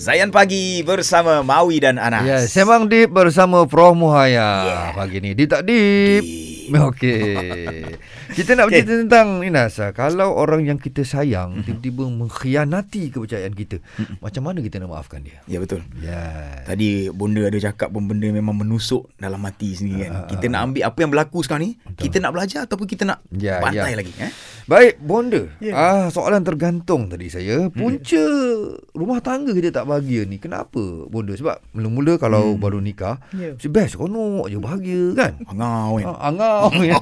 Zayan Pagi bersama Maui dan Anas. Ya, Semang Deep bersama Prof Muhaya Yeah. pagi ni. Deep tak deep? Okey. Kita nak bercerita tentang Inas. ah, Kalau orang yang kita sayang tiba-tiba mengkhianati kepercayaan kita, macam mana kita nak maafkan dia? Ya betul. Ya. Tadi bonda ada cakap pun benda memang menusuk dalam hati sendiri kan. Kita nak ambil apa yang berlaku sekarang ni, kita nak belajar ataupun kita nak Ya, bantai ya. lagi eh. Baik, bonda. Ya. Ah, soalan tergantung tadi saya. Punca rumah tangga kita tak bahagia ni. Kenapa, bonda? Sebab mula-mula kalau baru nikah, Ya. si best konok je bahagia kan? Angau kan. Ah, angau ya.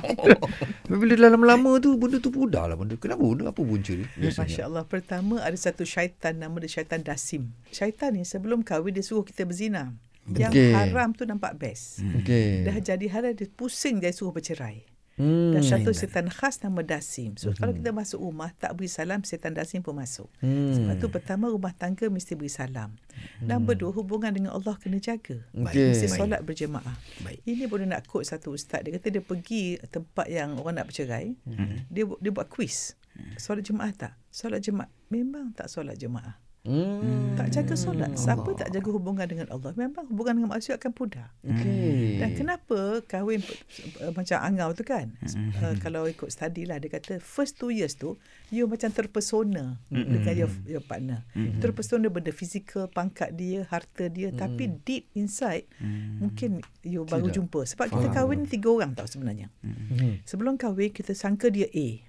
Bila dalam lama tu benda tu pudar lah benda. Kenapa benda? Apa punca dia? Masya Allah. Pertama ada satu syaitan nama dia syaitan Dasim. Syaitan ni sebelum kahwin dia suruh kita berzina. Yang Okey. haram tu nampak best. Okey. Dah jadi halal dia pusing dia suruh bercerai. Hmm. Dan satu setan khas nama Dasim. So kalau kita masuk rumah tak beri salam setan Dasim pun masuk. Hmm. Sebab tu pertama rumah tangga mesti beri salam. Nombor dua hubungan dengan Allah kena jaga. Okey. Mesti solat berjemaah. Baik. Ini boleh nak quote satu ustaz. Dia kata dia pergi tempat yang orang nak bercerai. Dia bu- dia buat quiz. Solat jemaah tak? Solat jemaah. Memang tak solat jemaah. Hmm. Tak jaga solat. Siapa tak jaga hubungan dengan Allah? Memang hubungan dengan manusia akan pudar. Okey. Dan kenapa kahwin uh, macam angau tu kan? Uh, kalau ikut study lah dia kata first two years tu you macam terpesona dengan your, your partner. Terpesona benda fizikal, pangkat dia, harta dia tapi deep inside mungkin you baru Tidak. jumpa. Sebab kita kahwin tiga orang tau sebenarnya. Hmm. Sebelum kahwin kita sangka dia A.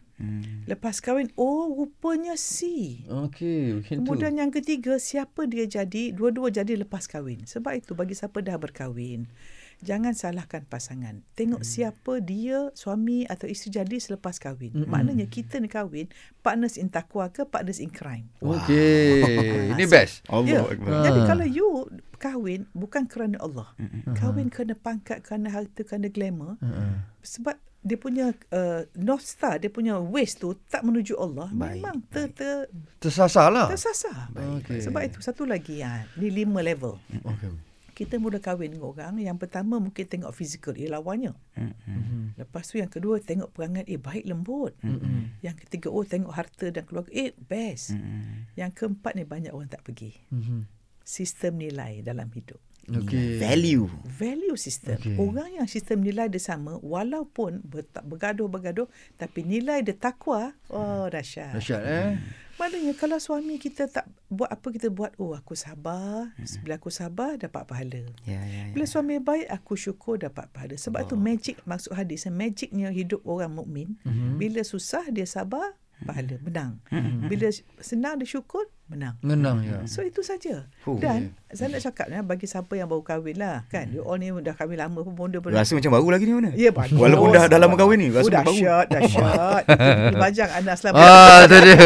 Lepas kahwin oh rupanya C. Okey, macam tu. Kemudian yang ketiga, siapa dia jadi, dua-dua jadi lepas kahwin. Sebab itu bagi siapa dah berkahwin, jangan salahkan pasangan. Tengok Hmm. siapa dia, suami atau isteri jadi selepas kahwin. Maknanya kita ni kahwin, partners in taqwa ke partners in crime. Okey. Ini best. Allah Ya. Akbar. Jadi Ah. kalau you kahwin bukan kerana Allah. Kahwin kerana pangkat, kerana harta, kerana glamour. Uh-uh. Sebab dia punya uh, North Star, dia punya waste tu tak menuju Allah. Baik, Memang ter, ter, Tersasar lah. tersasar. Baik, Okey. Sebab itu satu lagi ya, ni lima level. Okey. Kita mula kahwin dengan orang, yang pertama mungkin tengok fizikal, eh lawannya. Mhm. Lepas tu yang kedua tengok perangai, eh baik lembut. Yang ketiga, oh tengok harta dan keluarga, eh best. Yang keempat ni banyak orang tak pergi. Mhm. Sistem nilai dalam hidup. Okey. Value. Value system. Okey. Orang yang sistem nilai dia sama, walaupun ber, bergaduh-bergaduh, tapi nilai dia takwa, oh dahsyat. Dahsyat eh. Maknanya kalau suami kita tak buat apa kita buat, oh aku sabar. Bila aku sabar dapat pahala. Ya ya ya. Bila suami baik aku syukur dapat pahala. Sebab itu magic maksud hadis magicnya hidup orang mukmin. Bila susah dia sabar, pahala menang. Bila senang dia syukur, menang. Menang ya. So itu saja. Dan saya nak cakap ya, bagi siapa yang baru kahwin lah kan. You all ni dah kahwin lama pun bonda pun. Rasa macam baru lagi ni mana? Ya bagus. Walaupun dah dah lama kahwin ni, rasa oh, macam baru. dahsyat, dahsyat. Bajang Anas lah. Ah, tu dia.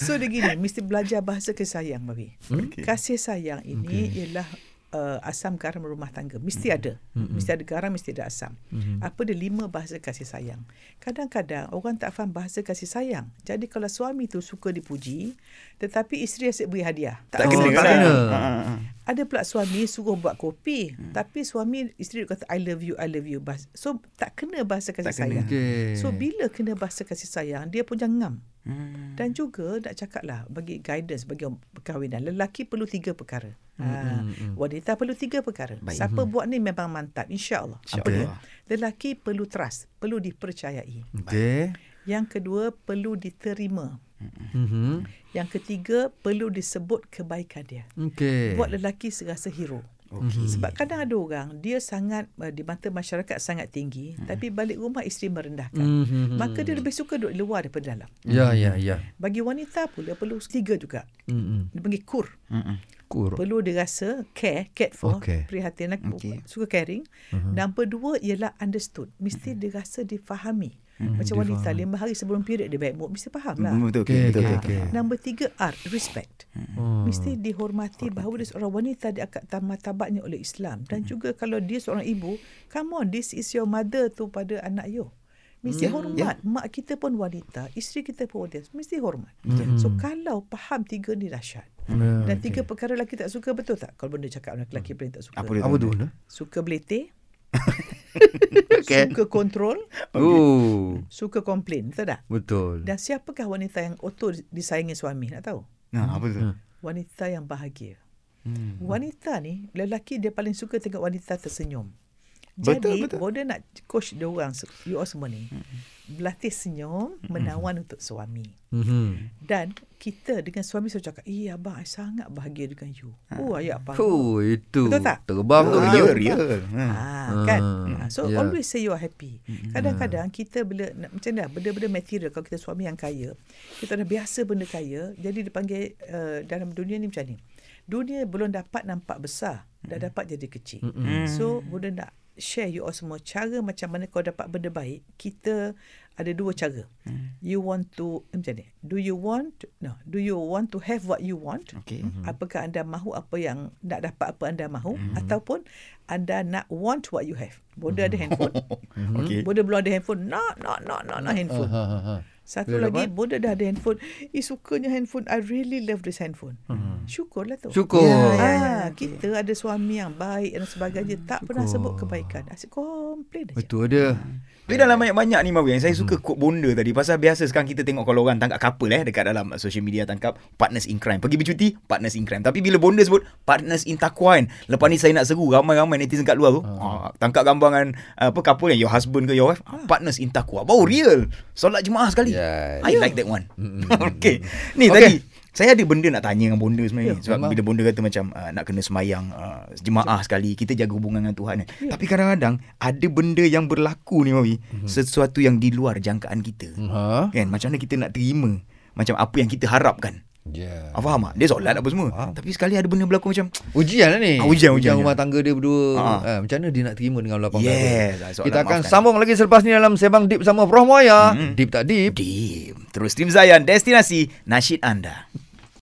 So dia gini, mesti belajar bahasa kasih sayang, Babi. Okey. Kasih sayang ini okay. ialah uh, asam garam rumah tangga. Mesti ada. Mesti ada garam, mesti ada asam. Apa dia lima bahasa kasih sayang. Kadang-kadang orang tak faham bahasa kasih sayang. Jadi kalau suami tu suka dipuji, tetapi isteri asyik beri hadiah. Tak Oh, kena tak kan? kena. Ha, ha, ha. Ada pula suami suruh buat kopi. Tapi suami, isteri kata, I love you, I love you. So tak kena bahasa kasih Tak kena. sayang. Okey. So bila kena bahasa kasih sayang, dia pun jangan ngam. Hmm. Dan juga nak cakap lah bagi guidance bagi perkahwinan lelaki perlu tiga perkara. Ha, wanita perlu tiga perkara. Baik. Siapa buat ni memang mantap insya-Allah. Apa dia? Lelaki perlu trust, perlu dipercayai. Okey. Yang kedua perlu diterima. Mhm. Yang ketiga perlu disebut kebaikan dia. Okey. Buat lelaki serasa hero. Okey. Sebab kadang ada orang dia sangat uh, di mata masyarakat sangat tinggi tapi balik rumah isteri merendahkan. Mhm. Maka dia lebih suka duduk luar daripada dalam. Ya ya ya. Bagi wanita pula perlu tiga juga. Mhm. Dia panggil kur. Mm-mm. Kur. Perlu dia rasa care, cared for, Okey. perhatian, Okey. suka caring. Uh-huh. Nombor dua ialah understood. Mesti dia rasa difahami. Macam wanita lima hari sebelum period dia baik mood, mesti faham lah. Mm, Betul okey Okey, betul. okey, betul. okey. Nombor tiga art, respect. Oh. Mesti dihormati bahawa dia seorang wanita dia akan martabatnya oleh Islam. Dan juga kalau dia seorang ibu, come on, this is your mother tu pada anak you. Mesti Ya, hormat. Mak kita pun wanita, isteri kita pun wanita. Mesti hormat. Betul. So kalau faham tiga ni dahsyat. Ya, Dan okey. tiga perkara lelaki tak suka betul tak? Kalau benda cakap lelaki paling tak suka. Apa dia? Apa tu? Suka beletih, Okey. suka kontrol, Oh. suka komplain. Betul tak? Betul. Dan siapakah wanita yang auto disayangi suami? Nak tahu? Nah, apa tu? Hmm. Wanita yang bahagia. Hmm. Wanita ni, lelaki dia paling suka tengok wanita tersenyum. Betul, Jadi, betul. Boda nak coach dia orang, you all semua ni, berlatih senyum, menawan untuk suami. Mhm. Dan kita dengan suami selalu cakap, eh abang, I sangat bahagia dengan you. Oh, ayat apa? Oh, itu. Betul tak? Terbang tu. Ah, betul. real, real. Ha. Ha, kan? Ha, so ya. always say you are happy. Kadang-kadang kita bila macam dah benda-benda material kalau kita suami yang kaya, kita dah biasa benda kaya, jadi dipanggil uh, dalam dunia ni macam ni. Dunia belum dapat nampak besar, dah dapat jadi kecil. Mm-mm. So bunda nak share you all semua cara macam mana kau dapat benda baik. Kita ada dua cara. You want to eh, macam ni. Do you want no, do you want to have what you want? Okey. Apakah anda mahu apa yang nak dapat apa anda mahu ataupun anda nak want what you have. Boda ada handphone. Okey. Boda belum ada handphone. Nak, nak, nak, nak, nak handphone. Ha, ha, ha. Satu Bila lagi, dapat? Boda dah ada handphone. Eh, sukanya handphone. I really love this handphone. Syukurlah tu. Syukur. Ya, Ah, ya, ya. kita ada suami yang baik dan sebagainya. Tak pernah sebut kebaikan. Asyik komplain aja. Betul dia. Tapi dalam banyak-banyak ni Mawi yang saya suka quote bonda tadi pasal biasa sekarang kita tengok kalau orang tangkap couple eh dekat dalam social media tangkap partners in crime. Pergi bercuti partners in crime. Tapi bila bonda sebut partners in takwa kan. Lepas ni saya nak seru ramai-ramai netizen kat luar tu. Ah, tangkap gambar dengan apa couple yang your husband ke your wife ah, partners in takwa. Baru real. Solat jemaah sekali. Yes. I like that one. okay. Ni Okay. tadi saya ada benda nak tanya dengan bonda sebenarnya Ya, sebab memang. bila bonda kata macam uh, nak kena semayang uh, jemaah sekali kita jaga hubungan dengan Tuhan kan. Tapi kadang-kadang ada benda yang berlaku ni Mawi sesuatu yang di luar jangkaan kita. Ha? Kan macam mana kita nak terima macam apa yang kita harapkan. Ya. Ah, faham tak? Dia solat apa semua. Faham. Tapi sekali ada benda berlaku macam Ujian lah ni Ah, ujian, ujian, rumah ya. tangga dia berdua Ah. ha. Macam mana dia nak terima dengan lapang Yes, dada soalan Kita akan maafkan. sambung lagi selepas ni Dalam Sebang Deep sama Prof Moya Hmm. Deep tak deep Deep. Terus Tim Zayan destinasi nasyid anda.